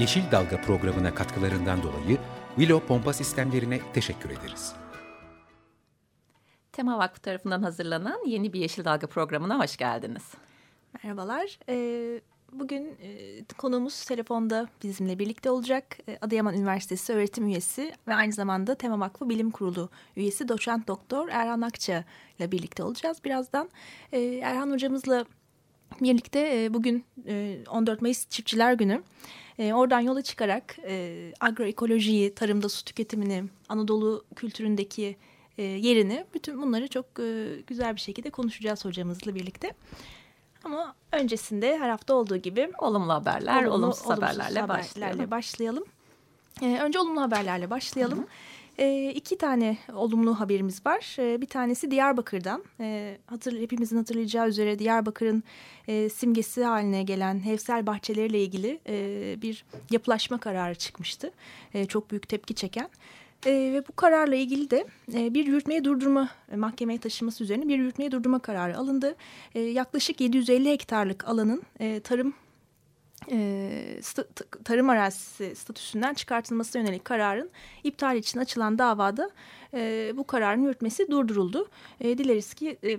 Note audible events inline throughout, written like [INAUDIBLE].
Yeşil Dalga programına katkılarından dolayı Willow Pompa Sistemlerine teşekkür ederiz. Tema Vakfı tarafından hazırlanan yeni bir Yeşil Dalga programına hoş geldiniz. Merhabalar. Ee, bugün e, konuğumuz telefonda bizimle birlikte olacak. E, Adıyaman Üniversitesi öğretim üyesi ve aynı zamanda Tema Vakfı Bilim Kurulu üyesi doçent doktor Erhan Akça ile birlikte olacağız birazdan. E, Erhan hocamızla birlikte e, bugün e, 14 Mayıs Çiftçiler Günü. E, oradan yola çıkarak e, agroekolojiyi, tarımda su tüketimini, Anadolu kültüründeki e, yerini bütün bunları çok e, güzel bir şekilde konuşacağız hocamızla birlikte. Ama öncesinde her hafta olduğu gibi olumlu haberler, olumlu, olumsuz, olumsuz haberlerle, haberlerle başlayalım. başlayalım. Ee, önce olumlu haberlerle başlayalım. Hı hı. E, iki tane olumlu haberimiz var. E, bir tanesi Diyarbakır'dan. E, hatır, hepimizin hatırlayacağı üzere Diyarbakır'ın e, simgesi haline gelen Hevsel bahçeleriyle ilgili e, bir yapılaşma kararı çıkmıştı. E, çok büyük tepki çeken. E, ve bu kararla ilgili de e, bir yürütmeye durdurma e, mahkemeye taşınması üzerine bir yürütmeye durdurma kararı alındı. E, yaklaşık 750 hektarlık alanın e, tarım e, tarım arazisi statüsünden çıkartılmasına yönelik kararın iptal için açılan davada e, bu kararın yürütmesi durduruldu. E, dileriz ki e,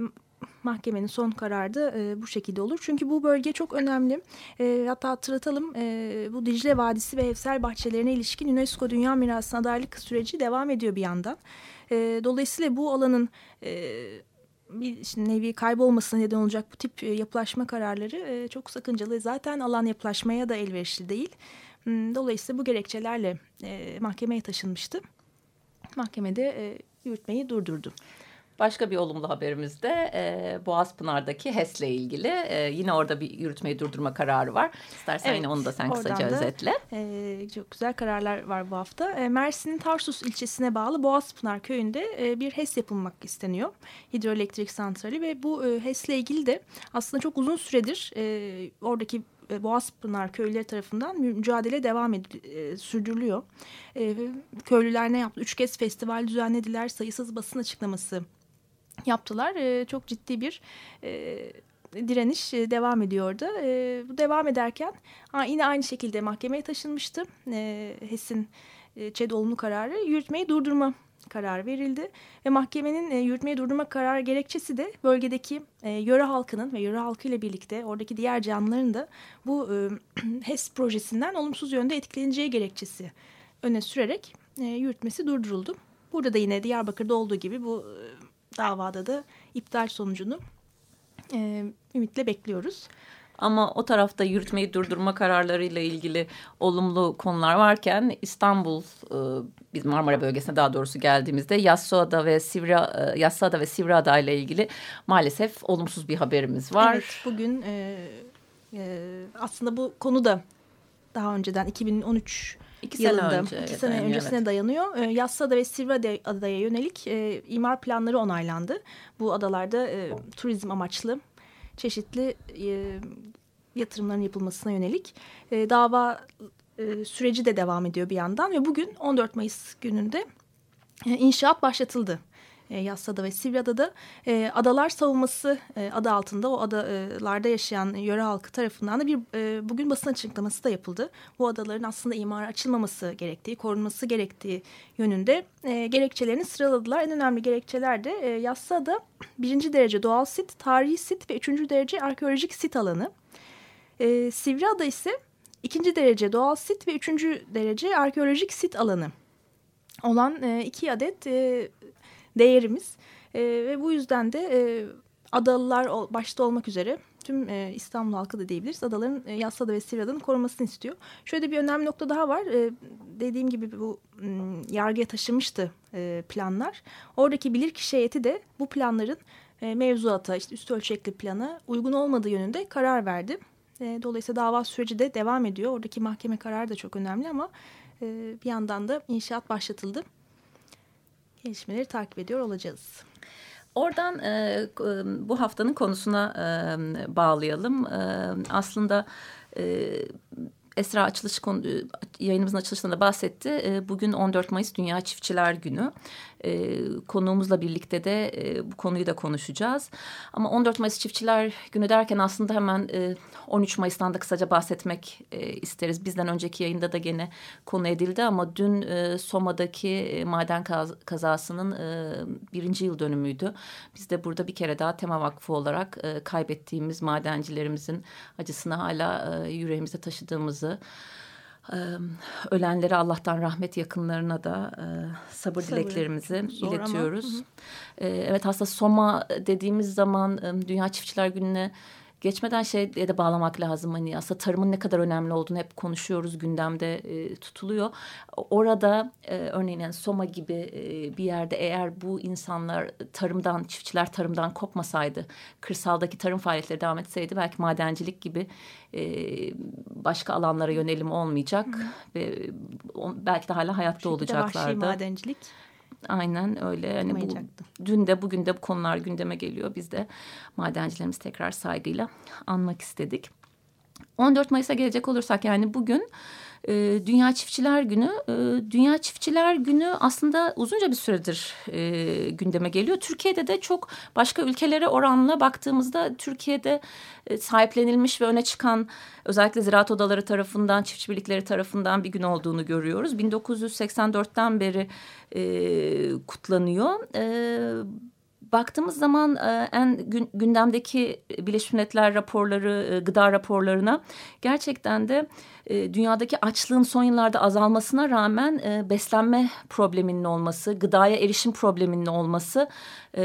mahkemenin son kararı da e, bu şekilde olur. Çünkü bu bölge çok önemli. E, hatta hatırlatalım e, bu Dicle Vadisi ve Evsel Bahçelerine ilişkin UNESCO Dünya Mirası'na adaylık süreci devam ediyor bir yandan. E, dolayısıyla bu alanın... E, bir işte nevi kaybolmasına neden olacak bu tip yapılaşma kararları çok sakıncalı. Zaten alan yapılaşmaya da elverişli değil. Hmm, dolayısıyla bu gerekçelerle mahkemeye taşınmıştı. Mahkemede yürütmeyi durdurdu. Başka bir olumlu haberimiz de e, Boğazpınar'daki HES'le ilgili. E, yine orada bir yürütmeyi durdurma kararı var. İstersen evet, yine onu da sen kısaca da, özetle. E, çok güzel kararlar var bu hafta. E, Mersin'in Tarsus ilçesine bağlı Boğazpınar köyünde e, bir HES yapılmak isteniyor. Hidroelektrik santrali ve bu e, HES'le ilgili de aslında çok uzun süredir e, oradaki e, Boğazpınar köyleri tarafından mücadele devam ed e, sürdürülüyor. E, köylüler ne yaptı? Üç kez festival düzenlediler. Sayısız basın açıklaması yaptılar. E, çok ciddi bir e, direniş e, devam ediyordu. E, bu devam ederken yine aynı şekilde mahkemeye taşınmıştı. E, HES'in e, ÇED olumlu kararı yürütmeyi durdurma kararı verildi. Ve mahkemenin e, yürütmeyi durdurma kararı gerekçesi de bölgedeki e, yöre halkının ve yöre halkı ile birlikte oradaki diğer canlıların da bu e, [CLEARS THROAT] HES projesinden olumsuz yönde etkileneceği gerekçesi öne sürerek e, yürütmesi durduruldu. Burada da yine Diyarbakır'da olduğu gibi bu e, davada da iptal sonucunu e, ümitle bekliyoruz. Ama o tarafta yürütmeyi durdurma kararlarıyla ilgili olumlu konular varken İstanbul, e, biz Marmara bölgesine daha doğrusu geldiğimizde Yassıada ve Sivra, e, Yassıada ve Sivriada ile ilgili maalesef olumsuz bir haberimiz var. Evet, bugün e, e, aslında bu konu da daha önceden 2013 İki yılında, sene önce. iki sene öncesine evet. dayanıyor. E, Yassıada ve Sivriada'ya yönelik e, imar planları onaylandı. Bu adalarda e, turizm amaçlı çeşitli e, yatırımların yapılmasına yönelik e, dava e, süreci de devam ediyor bir yandan ve bugün 14 Mayıs gününde e, inşaat başlatıldı e, Yassıada ve Sivriada'da e, adalar savunması e, adı altında o adalarda yaşayan yöre halkı tarafından da bir e, bugün basın açıklaması da yapıldı. Bu adaların aslında imara açılmaması gerektiği, korunması gerektiği yönünde e, gerekçelerini sıraladılar. En önemli gerekçeler de e, Yassıada birinci derece doğal sit, tarihi sit ve üçüncü derece arkeolojik sit alanı. E, Sivriada ise ikinci derece doğal sit ve üçüncü derece arkeolojik sit alanı olan e, iki adet e, değerimiz. E, ve bu yüzden de e, adalılar başta olmak üzere tüm e, İstanbul halkı da diyebiliriz. Adaların e, Yassıada ve Sivriada'nın korunmasını istiyor. Şöyle bir önemli nokta daha var. E, dediğim gibi bu m, yargıya taşımıştı e, planlar. Oradaki bilirkişi heyeti de bu planların e, mevzuata, işte üst ölçekli planı uygun olmadığı yönünde karar verdi. E, dolayısıyla dava süreci de devam ediyor. Oradaki mahkeme kararı da çok önemli ama e, bir yandan da inşaat başlatıldı. Gelişmeleri takip ediyor olacağız. Oradan e, bu haftanın konusuna e, bağlayalım. E, aslında e, Esra açılış konu, yayınımızın açılışında da bahsetti. E, bugün 14 Mayıs Dünya Çiftçiler Günü. E, konuğumuzla birlikte de e, bu konuyu da konuşacağız. Ama 14 Mayıs Çiftçiler Günü derken aslında hemen e, 13 Mayıs'tan da kısaca bahsetmek isteriz. Bizden önceki yayında da gene konu edildi ama dün Soma'daki maden kaz kazasının birinci yıl dönümüydü. Biz de burada bir kere daha Tema Vakfı olarak kaybettiğimiz madencilerimizin acısını hala e, yüreğimizde taşıdığımızı ölenlere Allah'tan rahmet yakınlarına da sabır, sabır dileklerimizi iletiyoruz. Ama. Evet aslında Soma dediğimiz zaman Dünya Çiftçiler Günü'ne geçmeden şeye de bağlamak lazım. Hani aslında tarımın ne kadar önemli olduğunu hep konuşuyoruz, gündemde e, tutuluyor. Orada e, örneğin yani Soma gibi e, bir yerde eğer bu insanlar tarımdan, çiftçiler tarımdan kopmasaydı, kırsaldaki tarım faaliyetleri devam etseydi belki madencilik gibi e, başka alanlara yönelim olmayacak Hı. ve o, belki de hala hayatta olacaklardı. Vahşi madencilik. Aynen öyle. Yani bu, dün de bugün de bu konular gündeme geliyor. Biz de madencilerimizi tekrar saygıyla anmak istedik. 14 Mayıs'a gelecek olursak yani bugün e, Dünya Çiftçiler Günü. E, Dünya Çiftçiler Günü aslında uzunca bir süredir e, gündeme geliyor. Türkiye'de de çok başka ülkelere oranla baktığımızda Türkiye'de e, sahiplenilmiş ve öne çıkan özellikle ziraat odaları tarafından, çiftçi birlikleri tarafından bir gün olduğunu görüyoruz. 1984'ten beri e, kutlanıyor. E, baktığımız zaman e, en gündemdeki Birleşmiş Milletler raporları, e, gıda raporlarına gerçekten de e, dünyadaki açlığın son yıllarda azalmasına rağmen e, beslenme probleminin olması, gıdaya erişim probleminin olması e,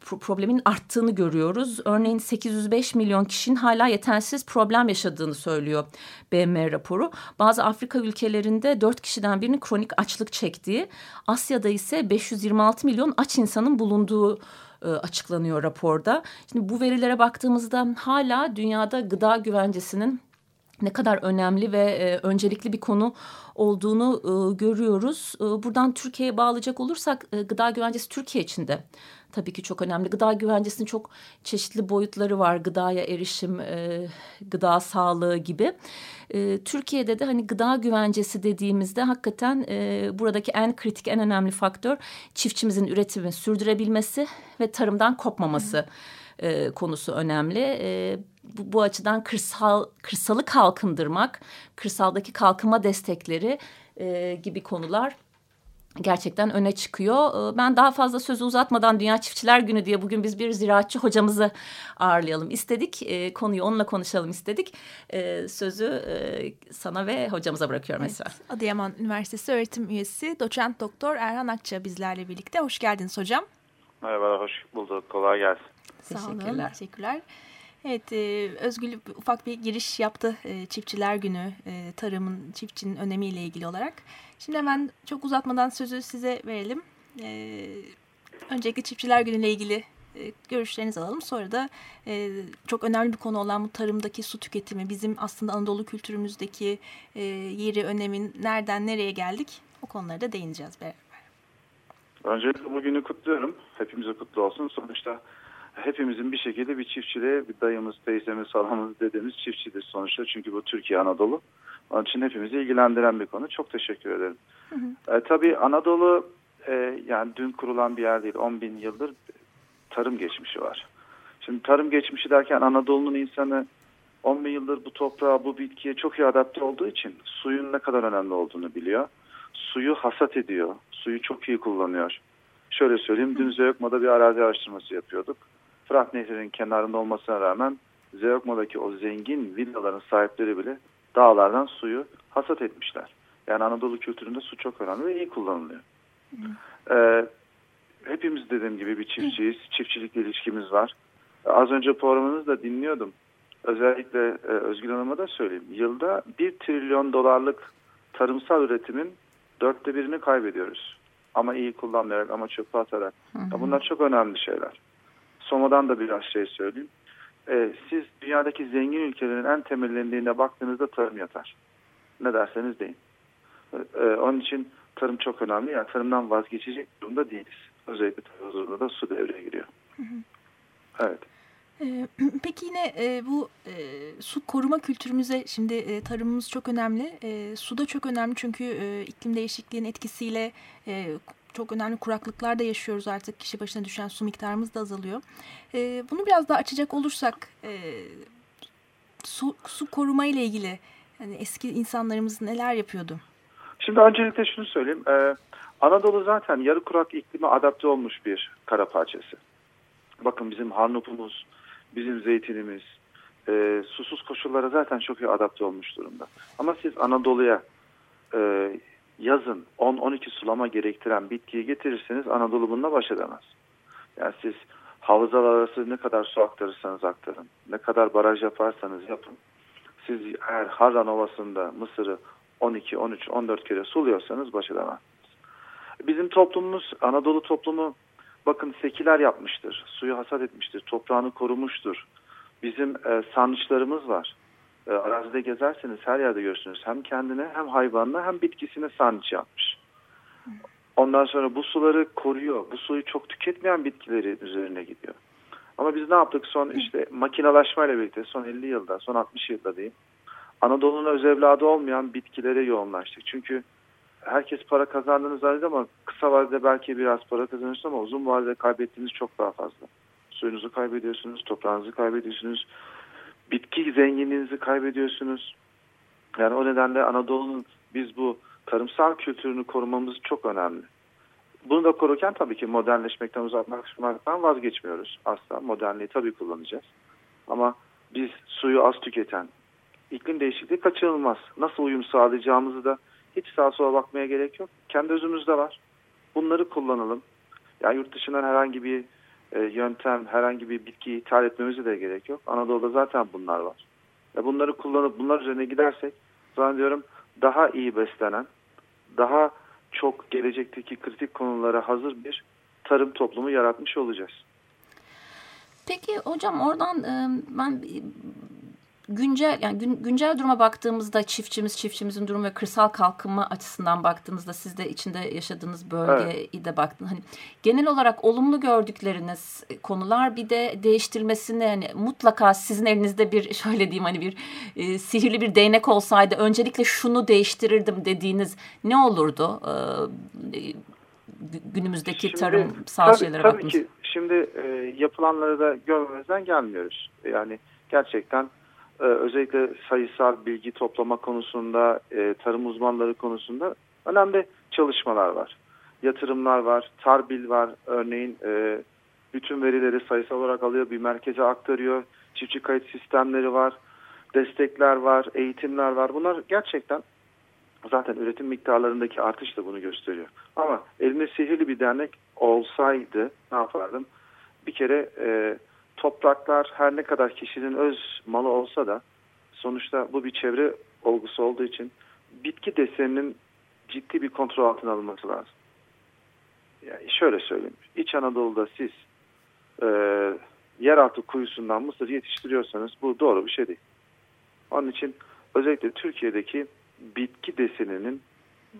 pro problemin arttığını görüyoruz. Örneğin 805 milyon kişinin hala yetersiz problem yaşadığını söylüyor BM raporu. Bazı Afrika ülkelerinde 4 kişiden birinin kronik açlık çektiği, Asya'da ise 526 milyon aç insanın bulunduğu e, açıklanıyor raporda. Şimdi bu verilere baktığımızda hala dünyada gıda güvencesinin ne kadar önemli ve e, öncelikli bir konu olduğunu e, görüyoruz. E, buradan Türkiye'ye bağlayacak olursak e, gıda güvencesi Türkiye için de tabii ki çok önemli. Gıda güvencesinin çok çeşitli boyutları var. Gıdaya erişim, e, gıda sağlığı gibi. E, Türkiye'de de hani gıda güvencesi dediğimizde hakikaten e, buradaki en kritik, en önemli faktör çiftçimizin üretimi sürdürebilmesi ve tarımdan kopmaması. Hı e, konusu önemli. E, bu, bu açıdan kırsal kırsalı kalkındırmak, kırsaldaki kalkınma destekleri e, gibi konular gerçekten öne çıkıyor. E, ben daha fazla sözü uzatmadan Dünya Çiftçiler Günü diye bugün biz bir ziraatçı hocamızı ağırlayalım istedik. E, konuyu onunla konuşalım istedik. E, sözü e, sana ve hocamıza bırakıyorum evet. Esra. Adıyaman Üniversitesi öğretim üyesi doçent doktor Erhan Akça bizlerle birlikte. Hoş geldiniz hocam. Merhabalar, hoş bulduk. Kolay gelsin. Sağ olun, teşekkürler. Evet, e, Özgül ufak bir giriş yaptı e, Çiftçiler Günü, e, tarımın, çiftçinin önemiyle ilgili olarak. Şimdi hemen çok uzatmadan sözü size verelim. E, öncelikle Çiftçiler Günü ile ilgili e, görüşlerinizi alalım. Sonra da e, çok önemli bir konu olan bu tarımdaki su tüketimi, bizim aslında Anadolu kültürümüzdeki e, yeri, önemin, nereden nereye geldik o konulara da değineceğiz beraber. Öncelikle bugünü kutluyorum. Hepimize kutlu olsun. Sonuçta hepimizin bir şekilde bir çiftçiliğe bir dayımız, teyzemiz, salamız dediğimiz çiftçidir sonuçta. Çünkü bu Türkiye Anadolu. Onun için hepimizi ilgilendiren bir konu. Çok teşekkür ederim. Hı hı. E, tabii Anadolu e, yani dün kurulan bir yer değil. 10 bin yıldır tarım geçmişi var. Şimdi tarım geçmişi derken Anadolu'nun insanı 10 bin yıldır bu toprağa, bu bitkiye çok iyi adapte olduğu için suyun ne kadar önemli olduğunu biliyor. Suyu hasat ediyor. Suyu çok iyi kullanıyor. Şöyle söyleyeyim, dün Zeyokma'da bir arazi araştırması yapıyorduk. Fırat Nehri'nin kenarında olmasına rağmen Zeokma'daki o zengin villaların sahipleri bile dağlardan suyu hasat etmişler. Yani Anadolu kültüründe su çok önemli ve iyi kullanılıyor. Ee, hepimiz dediğim gibi bir çiftçiyiz. Çiftçilikle ilişkimiz var. Az önce programınızı dinliyordum. Özellikle e, Özgür Hanım'a da söyleyeyim. Yılda bir trilyon dolarlık tarımsal üretimin dörtte birini kaybediyoruz. Ama iyi kullanmayarak ama çöpe atarak. Hı hı. Bunlar çok önemli şeyler. Soma'dan da biraz şey söyleyeyim. E, siz dünyadaki zengin ülkelerin en temellendiğine baktığınızda tarım yatar. Ne derseniz deyin. E, onun için tarım çok önemli. Yani tarımdan vazgeçecek durumda değiliz. Özellikle tarım da su devreye giriyor. Evet. Ee, [CLEARS THROAT] peki yine e, bu e, su koruma kültürümüze şimdi e, tarımımız çok önemli. Su da çok önemli çünkü iklim değişikliğinin etkisiyle çok önemli kuraklıklar da yaşıyoruz artık. Kişi başına düşen su miktarımız da azalıyor. E, bunu biraz daha açacak olursak e, su, su koruma ile ilgili yani eski insanlarımız neler yapıyordu? Şimdi öncelikle şunu söyleyeyim. Ee, Anadolu zaten yarı kurak iklime adapte olmuş bir kara parçası. Bakın bizim harnupumuz, bizim zeytinimiz, e, susuz koşullara zaten çok iyi adapte olmuş durumda. Ama siz Anadolu'ya e, yazın 10-12 sulama gerektiren bitkiyi getirirseniz Anadolu bununla baş edemez. Yani siz havzalar arası ne kadar su aktarırsanız aktarın, ne kadar baraj yaparsanız yapın. Siz eğer Harran Ovası'nda Mısır'ı 12, 13, 14 kere suluyorsanız baş edemezsiniz. Bizim toplumumuz, Anadolu toplumu bakın sekiler yapmıştır, suyu hasat etmiştir, toprağını korumuştur. Bizim e, sarnıçlarımız var. E, arazide gezerseniz her yerde görürsünüz. Hem kendine hem hayvanına hem bitkisine sarnıç yapmış. Ondan sonra bu suları koruyor. Bu suyu çok tüketmeyen bitkileri üzerine gidiyor. Ama biz ne yaptık son işte makinalaşmayla birlikte son 50 yılda, son 60 yılda diyeyim. Anadolu'nun öz evladı olmayan bitkilere yoğunlaştık. Çünkü herkes para kazandığını zannediyor ama kısa vadede belki biraz para kazanırsınız ama uzun vadede kaybettiğiniz çok daha fazla. Suyunuzu kaybediyorsunuz, toprağınızı kaybediyorsunuz, bitki zenginliğinizi kaybediyorsunuz. Yani o nedenle Anadolu'nun biz bu tarımsal kültürünü korumamız çok önemli. Bunu da korurken tabii ki modernleşmekten uzaklaşmaktan vazgeçmiyoruz. Asla modernliği tabii kullanacağız. Ama biz suyu az tüketen, iklim değişikliği kaçınılmaz. Nasıl uyum sağlayacağımızı da hiç sağa sola bakmaya gerek yok. Kendi özümüzde var. Bunları kullanalım. Yani yurt dışından herhangi bir e, yöntem, herhangi bir bitki ithal etmemize de gerek yok. Anadolu'da zaten bunlar var. Ve bunları kullanıp bunlar üzerine gidersek zannediyorum daha iyi beslenen, daha çok gelecekteki kritik konulara hazır bir tarım toplumu yaratmış olacağız. Peki hocam oradan ben güncel yani gün, güncel duruma baktığımızda çiftçimiz çiftçimizin durumu ve kırsal kalkınma açısından baktığınızda siz de içinde yaşadığınız bölgeyi evet. de baktın. Hani genel olarak olumlu gördükleriniz konular bir de değiştirmesini yani mutlaka sizin elinizde bir [LAUGHS] şöyle diyeyim hani bir e, sihirli bir değnek olsaydı öncelikle şunu değiştirirdim dediğiniz ne olurdu? E, günümüzdeki şimdi, tarımsal tabii, şeylere tabii baktığınız. ki şimdi e, yapılanları da görmemezden gelmiyoruz. Yani gerçekten ee, özellikle sayısal bilgi toplama konusunda, e, tarım uzmanları konusunda önemli çalışmalar var. Yatırımlar var, Tarbil var örneğin e, bütün verileri sayısal olarak alıyor, bir merkeze aktarıyor. Çiftçi kayıt sistemleri var, destekler var, eğitimler var. Bunlar gerçekten zaten üretim miktarlarındaki artış da bunu gösteriyor. Ama elimde sihirli bir dernek olsaydı ne yapardım? Bir kere e, topraklar her ne kadar kişinin öz malı olsa da sonuçta bu bir çevre olgusu olduğu için bitki deseninin ciddi bir kontrol altına alınması lazım. Yani şöyle söyleyeyim. İç Anadolu'da siz e, yeraltı kuyusundan mısır yetiştiriyorsanız bu doğru bir şey değil. Onun için özellikle Türkiye'deki bitki deseninin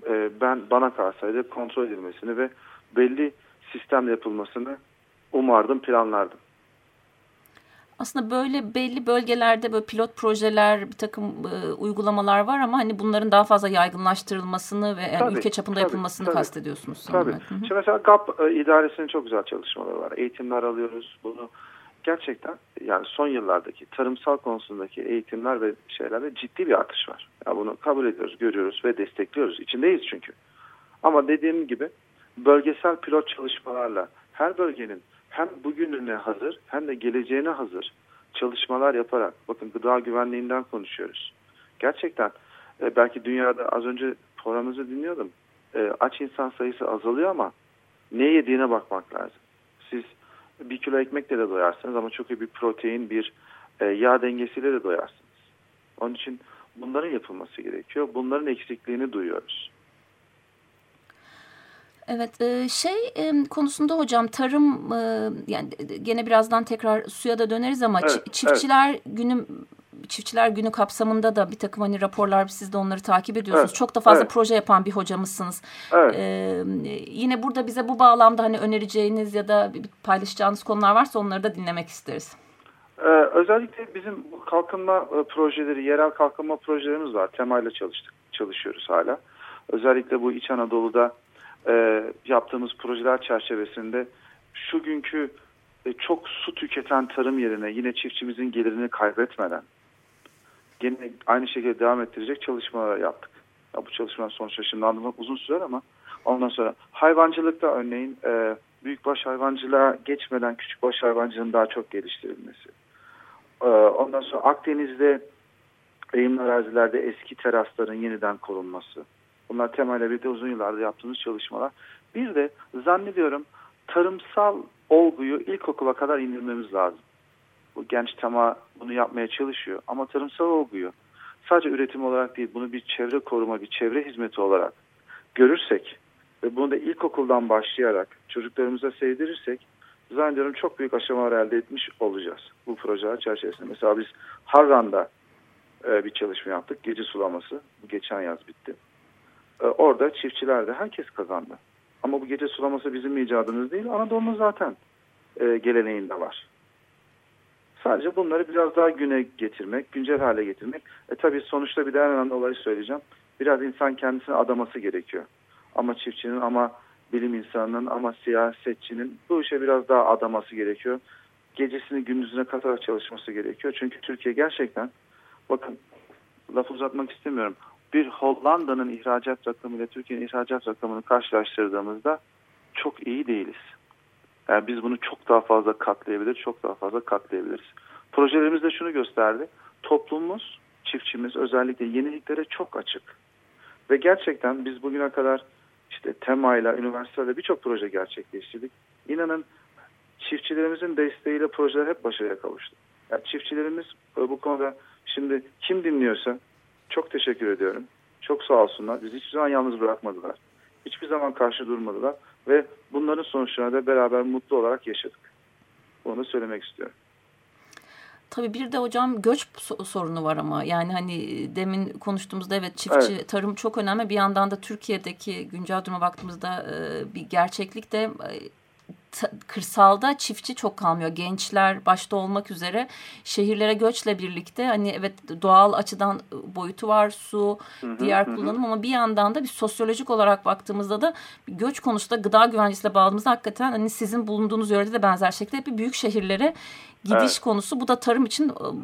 e, ben bana kalsaydı kontrol edilmesini ve belli sistem yapılmasını umardım, planlardım aslında böyle belli bölgelerde böyle pilot projeler, bir takım e, uygulamalar var ama hani bunların daha fazla yaygınlaştırılmasını ve yani tabii, ülke çapında tabii, yapılmasını tabii, kastediyorsunuz. Tabii. Şimdi mesela GAP e, idaresinin çok güzel çalışmaları var. Eğitimler alıyoruz. Bunu gerçekten yani son yıllardaki tarımsal konusundaki eğitimler ve şeylerde ciddi bir artış var. Yani bunu kabul ediyoruz, görüyoruz ve destekliyoruz. İçindeyiz çünkü. Ama dediğim gibi bölgesel pilot çalışmalarla her bölgenin hem bugününe hazır hem de geleceğine hazır çalışmalar yaparak bakın gıda güvenliğinden konuşuyoruz. Gerçekten e, belki dünyada az önce programımızı dinliyordum. E, aç insan sayısı azalıyor ama ne yediğine bakmak lazım. Siz bir kilo ekmekle de doyarsınız ama çok iyi bir protein, bir e, yağ dengesiyle de doyarsınız. Onun için bunların yapılması gerekiyor. Bunların eksikliğini duyuyoruz. Evet e, şey e, konusunda hocam tarım e, yani gene birazdan tekrar suya da döneriz ama evet, çiftçiler evet. günü çiftçiler günü kapsamında da bir takım hani raporlar siz de onları takip ediyorsunuz. Evet, Çok da fazla evet. proje yapan bir hocamızsınız. Evet. Ee, yine burada bize bu bağlamda hani önereceğiniz ya da paylaşacağınız konular varsa onları da dinlemek isteriz. Ee, özellikle bizim kalkınma e, projeleri, yerel kalkınma projelerimiz var. Temayla çalıştık, çalışıyoruz hala. Özellikle bu İç Anadolu'da e, yaptığımız projeler çerçevesinde şu günkü e, çok su tüketen tarım yerine yine çiftçimizin gelirini kaybetmeden gene aynı şekilde devam ettirecek çalışmalar yaptık. Ya bu çalışmalar sonuçta şimdi anlamak uzun sürer ama ondan sonra hayvancılıkta örneğin e, büyükbaş hayvancılığa geçmeden küçükbaş hayvancılığın daha çok geliştirilmesi. E, ondan sonra Akdeniz'de eğimli arazilerde eski terasların yeniden korunması. Bunlar temayla birlikte uzun yıllarda yaptığımız çalışmalar. Bir de zannediyorum tarımsal olguyu ilkokula kadar indirmemiz lazım. Bu genç tema bunu yapmaya çalışıyor. Ama tarımsal olguyu sadece üretim olarak değil bunu bir çevre koruma, bir çevre hizmeti olarak görürsek ve bunu da ilkokuldan başlayarak çocuklarımıza sevdirirsek zannediyorum çok büyük aşamalar elde etmiş olacağız bu projeler çerçevesinde. Mesela biz Harran'da e, bir çalışma yaptık. Gece sulaması. Geçen yaz bitti. E, orada çiftçiler de herkes kazandı. Ama bu gece sulaması bizim icadımız değil. Anadolu'nun zaten e, geleneğinde var. Sadece bunları biraz daha güne getirmek, güncel hale getirmek. E tabii sonuçta bir de en önemli olayı söyleyeceğim. Biraz insan kendisini adaması gerekiyor. Ama çiftçinin ama bilim insanının ama siyasetçinin bu işe biraz daha adaması gerekiyor. Gecesini gündüzüne katarak çalışması gerekiyor. Çünkü Türkiye gerçekten bakın laf uzatmak istemiyorum. Bir Hollanda'nın ihracat rakamı ile Türkiye'nin ihracat rakamını karşılaştırdığımızda çok iyi değiliz. Yani biz bunu çok daha fazla katlayabilir, çok daha fazla katlayabiliriz. Projelerimiz de şunu gösterdi. Toplumumuz, çiftçimiz özellikle yeniliklere çok açık. Ve gerçekten biz bugüne kadar işte temayla, üniversitelerle birçok proje gerçekleştirdik. İnanın çiftçilerimizin desteğiyle projeler hep başarıya kavuştu. Yani çiftçilerimiz e, bu konuda şimdi kim dinliyorsa çok teşekkür ediyorum. Çok sağ olsunlar. Bizi hiçbir zaman yalnız bırakmadılar. Hiçbir zaman karşı durmadılar. Ve bunların sonuçlarını da beraber mutlu olarak yaşadık. Bunu söylemek istiyorum. Tabii bir de hocam göç sorunu var ama yani hani demin konuştuğumuzda evet çiftçi evet. tarım çok önemli bir yandan da Türkiye'deki güncel duruma baktığımızda bir gerçeklik de kırsalda çiftçi çok kalmıyor. Gençler başta olmak üzere şehirlere göçle birlikte hani evet doğal açıdan boyutu var su, hı hı, diğer hı. kullanım ama bir yandan da bir sosyolojik olarak baktığımızda da göç konusunda gıda güvencesiyle bağladığımızda hakikaten hani sizin bulunduğunuz yörede de benzer şekilde bir büyük şehirlere gidiş evet. konusu bu da tarım için ıı,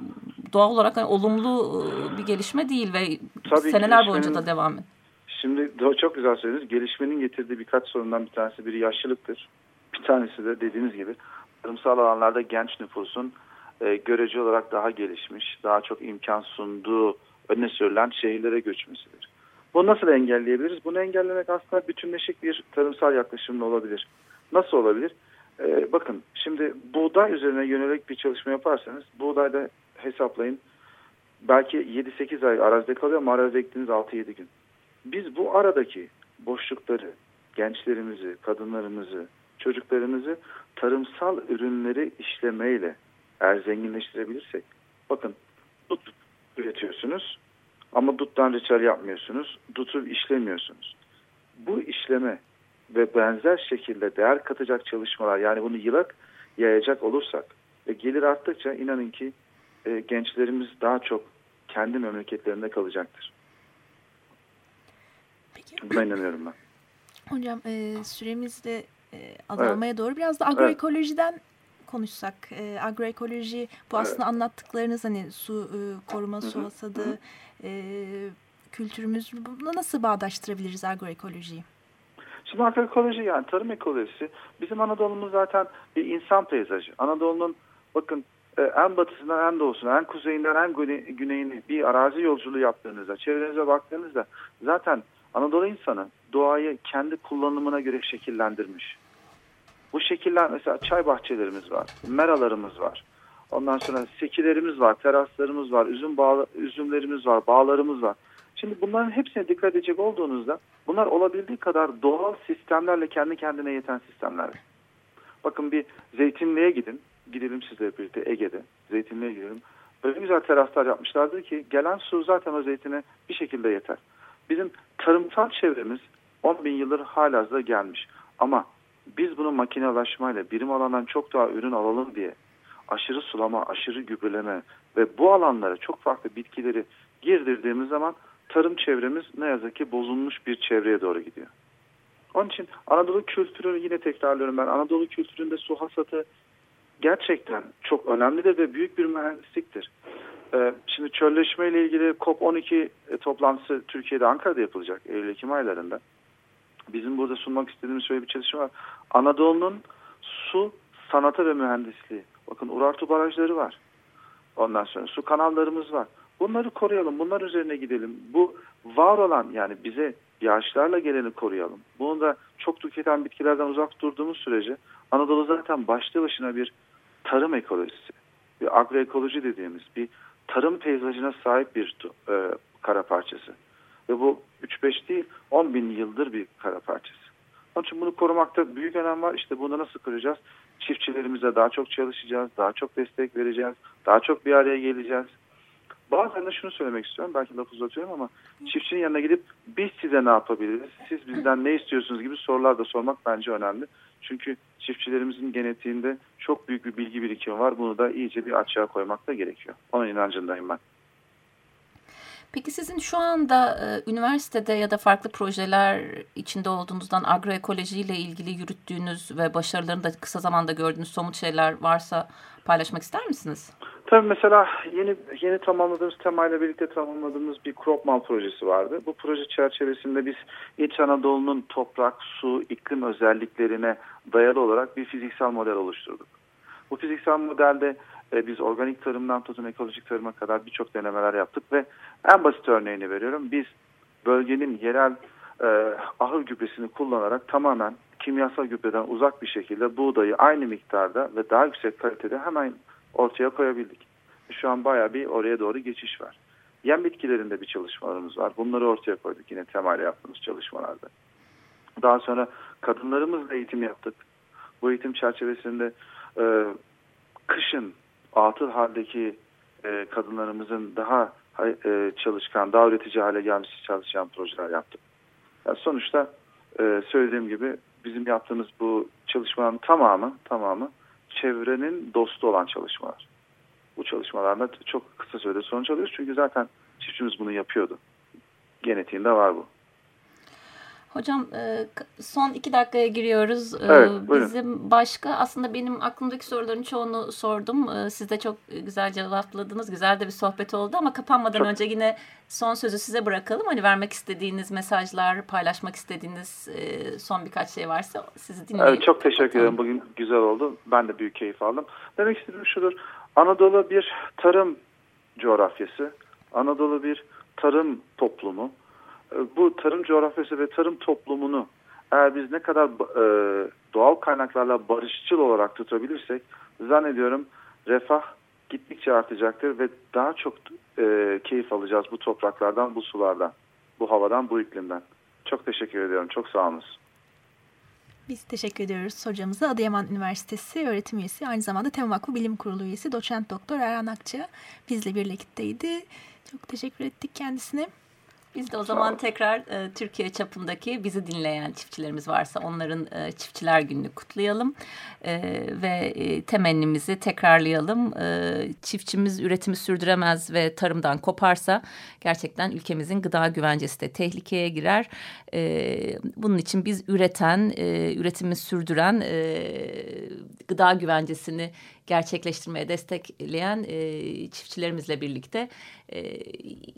doğal olarak hani olumlu ıı, bir gelişme değil ve Tabii seneler boyunca da devam ediyor. Şimdi çok güzel söylediniz. Gelişmenin getirdiği birkaç sorundan bir tanesi biri yaşlılıktır. Bir tanesi de dediğiniz gibi tarımsal alanlarda genç nüfusun e, görece olarak daha gelişmiş, daha çok imkan sunduğu öne sürülen şehirlere göçmesidir. Bunu nasıl engelleyebiliriz? Bunu engellemek aslında bütünleşik bir tarımsal yaklaşımla olabilir. Nasıl olabilir? Ee, bakın şimdi buğday üzerine yönelik bir çalışma yaparsanız buğdayda hesaplayın belki 7-8 ay arazide kalıyor ama arazide ektiğiniz 6-7 gün. Biz bu aradaki boşlukları, gençlerimizi, kadınlarımızı, çocuklarımızı tarımsal ürünleri işlemeyle eğer zenginleştirebilirsek bakın dut üretiyorsunuz ama duttan reçel yapmıyorsunuz, dutu işlemiyorsunuz. Bu işleme ve benzer şekilde değer katacak çalışmalar yani bunu yılak yayacak olursak ve gelir arttıkça inanın ki e, gençlerimiz daha çok kendi memleketlerinde kalacaktır. Peki. Buna inanıyorum ben. Hocam e, süremiz de azalmaya evet. doğru. Biraz da agroekolojiden evet. konuşsak. E, agroekoloji bu aslında evet. anlattıklarınız hani su e, koruma, su hasadı e, kültürümüz bunu nasıl bağdaştırabiliriz agroekolojiyi? Şimdi agroekoloji yani tarım ekolojisi bizim Anadolu'muz zaten bir insan peyzajı. Anadolu'nun bakın e, en batısından en doğusuna, en kuzeyinden en güneyine bir arazi yolculuğu yaptığınızda, çevrenize baktığınızda zaten Anadolu insanı doğayı kendi kullanımına göre şekillendirmiş. Bu şekiller mesela çay bahçelerimiz var, meralarımız var. Ondan sonra sekilerimiz var, teraslarımız var, üzüm bağ, üzümlerimiz var, bağlarımız var. Şimdi bunların hepsine dikkat edecek olduğunuzda bunlar olabildiği kadar doğal sistemlerle kendi kendine yeten sistemler. Bakın bir zeytinliğe gidin. Gidelim sizle birlikte Ege'de. Zeytinliğe gidelim. Öyle güzel teraslar yapmışlardır ki gelen su zaten o zeytine bir şekilde yeter. Bizim tarımsal çevremiz 10 bin yıldır halihazırda gelmiş. Ama biz bunu makinelaşmayla birim alandan çok daha ürün alalım diye aşırı sulama, aşırı gübreleme ve bu alanlara çok farklı bitkileri girdirdiğimiz zaman tarım çevremiz ne yazık ki bozulmuş bir çevreye doğru gidiyor. Onun için Anadolu kültürünü yine tekrarlıyorum ben. Anadolu kültüründe su hasatı gerçekten çok önemlidir ve büyük bir mühendisliktir. Ee, şimdi çölleşme ile ilgili COP12 e, toplantısı Türkiye'de Ankara'da yapılacak Eylül-Ekim aylarında. Bizim burada sunmak istediğimiz şöyle bir çalışma var. Anadolu'nun su sanatı ve mühendisliği. Bakın Urartu barajları var. Ondan sonra su kanallarımız var. Bunları koruyalım. Bunlar üzerine gidelim. Bu var olan yani bize yağışlarla geleni koruyalım. Bunu da çok tüketen bitkilerden uzak durduğumuz sürece Anadolu zaten başlı başına bir tarım ekolojisi, bir agroekoloji dediğimiz bir tarım peyzajına sahip bir e, kara parçası. Ve bu 3-5 değil 10 bin yıldır bir kara parçası. Onun için bunu korumakta büyük önem var. İşte bunu nasıl kıracağız? Çiftçilerimize daha çok çalışacağız, daha çok destek vereceğiz, daha çok bir araya geleceğiz. Bazen de şunu söylemek istiyorum, belki laf uzatıyorum ama çiftçinin yanına gidip biz size ne yapabiliriz, siz bizden ne istiyorsunuz gibi sorular da sormak bence önemli. Çünkü çiftçilerimizin genetiğinde çok büyük bir bilgi birikimi var. Bunu da iyice bir açığa koymak da gerekiyor. Onun inancındayım ben. Peki sizin şu anda e, üniversitede ya da farklı projeler içinde olduğunuzdan agroekoloji ile ilgili yürüttüğünüz ve başarılarını da kısa zamanda gördüğünüz somut şeyler varsa paylaşmak ister misiniz? Tabii mesela yeni yeni tamamladığımız temayla birlikte tamamladığımız bir Kropman projesi vardı. Bu proje çerçevesinde biz İç Anadolu'nun toprak, su, iklim özelliklerine dayalı olarak bir fiziksel model oluşturduk. Bu fiziksel modelde biz organik tarımdan tutun ekolojik tarıma kadar birçok denemeler yaptık ve en basit örneğini veriyorum. Biz bölgenin yerel e, ahır gübresini kullanarak tamamen kimyasal gübreden uzak bir şekilde buğdayı aynı miktarda ve daha yüksek kalitede hemen ortaya koyabildik. Şu an baya bir oraya doğru geçiş var. Yem bitkilerinde bir çalışmalarımız var. Bunları ortaya koyduk yine temayla yaptığımız çalışmalarda. Daha sonra kadınlarımızla eğitim yaptık. Bu eğitim çerçevesinde e, atıl haldeki e, kadınlarımızın daha e, çalışkan, daha üretici hale gelmiş çalışan projeler yaptık. Yani sonuçta e, söylediğim gibi bizim yaptığımız bu çalışmanın tamamı tamamı çevrenin dostu olan çalışmalar. Bu çalışmalarda çok kısa sürede sonuç alıyoruz çünkü zaten çiftçimiz bunu yapıyordu. Genetiğinde var bu. Hocam e, son iki dakikaya giriyoruz. E, evet, buyurun. Bizim başka aslında benim aklımdaki soruların çoğunu sordum. E, siz de çok güzel cevapladınız. Güzel de bir sohbet oldu ama kapanmadan çok. önce yine son sözü size bırakalım. Hani vermek istediğiniz mesajlar, paylaşmak istediğiniz son birkaç şey varsa sizi dinleyelim. Evet, çok teşekkür ederim. Bugün güzel oldu. Ben de büyük keyif aldım. Demek istediğim şudur. Anadolu bir tarım coğrafyası. Anadolu bir tarım toplumu bu tarım coğrafyası ve tarım toplumunu eğer biz ne kadar e, doğal kaynaklarla barışçıl olarak tutabilirsek zannediyorum refah gittikçe artacaktır ve daha çok e, keyif alacağız bu topraklardan, bu sulardan, bu havadan, bu iklimden. Çok teşekkür ediyorum. Çok sağ olun. Biz teşekkür ediyoruz hocamıza. Adıyaman Üniversitesi öğretim üyesi, aynı zamanda Tema Vakfı Bilim Kurulu üyesi doçent doktor Erhan Akça bizle birlikteydi. Çok teşekkür ettik kendisine. Biz de o zaman tekrar e, Türkiye çapındaki bizi dinleyen çiftçilerimiz varsa onların e, çiftçiler gününü kutlayalım e, ve e, temennimizi tekrarlayalım. E, çiftçimiz üretimi sürdüremez ve tarımdan koparsa gerçekten ülkemizin gıda güvencesi de tehlikeye girer. E, bunun için biz üreten, e, üretimi sürdüren e, gıda güvencesini gerçekleştirmeye destekleyen e, çiftçilerimizle birlikte e,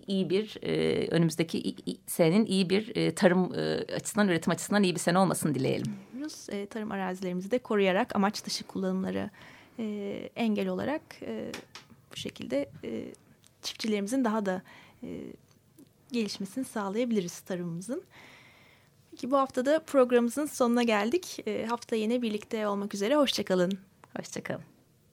iyi bir e, önümüzdeki senenin iyi bir e, tarım e, açısından üretim açısından iyi bir sene olmasını dileyelim. E, tarım arazilerimizi de koruyarak amaç dışı kullanımları e, engel olarak e, bu şekilde e, çiftçilerimizin daha da e, gelişmesini sağlayabiliriz tarımımızın. Peki bu haftada programımızın sonuna geldik. E, hafta yine birlikte olmak üzere. Hoşçakalın. Hoşçakalın.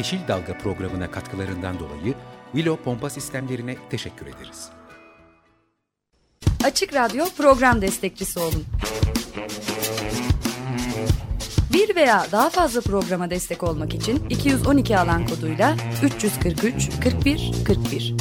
Yeşil Dalga programına katkılarından dolayı Willow Pompa Sistemlerine teşekkür ederiz. Açık Radyo program destekçisi olun. Bir veya daha fazla programa destek olmak için 212 alan koduyla 343 41 41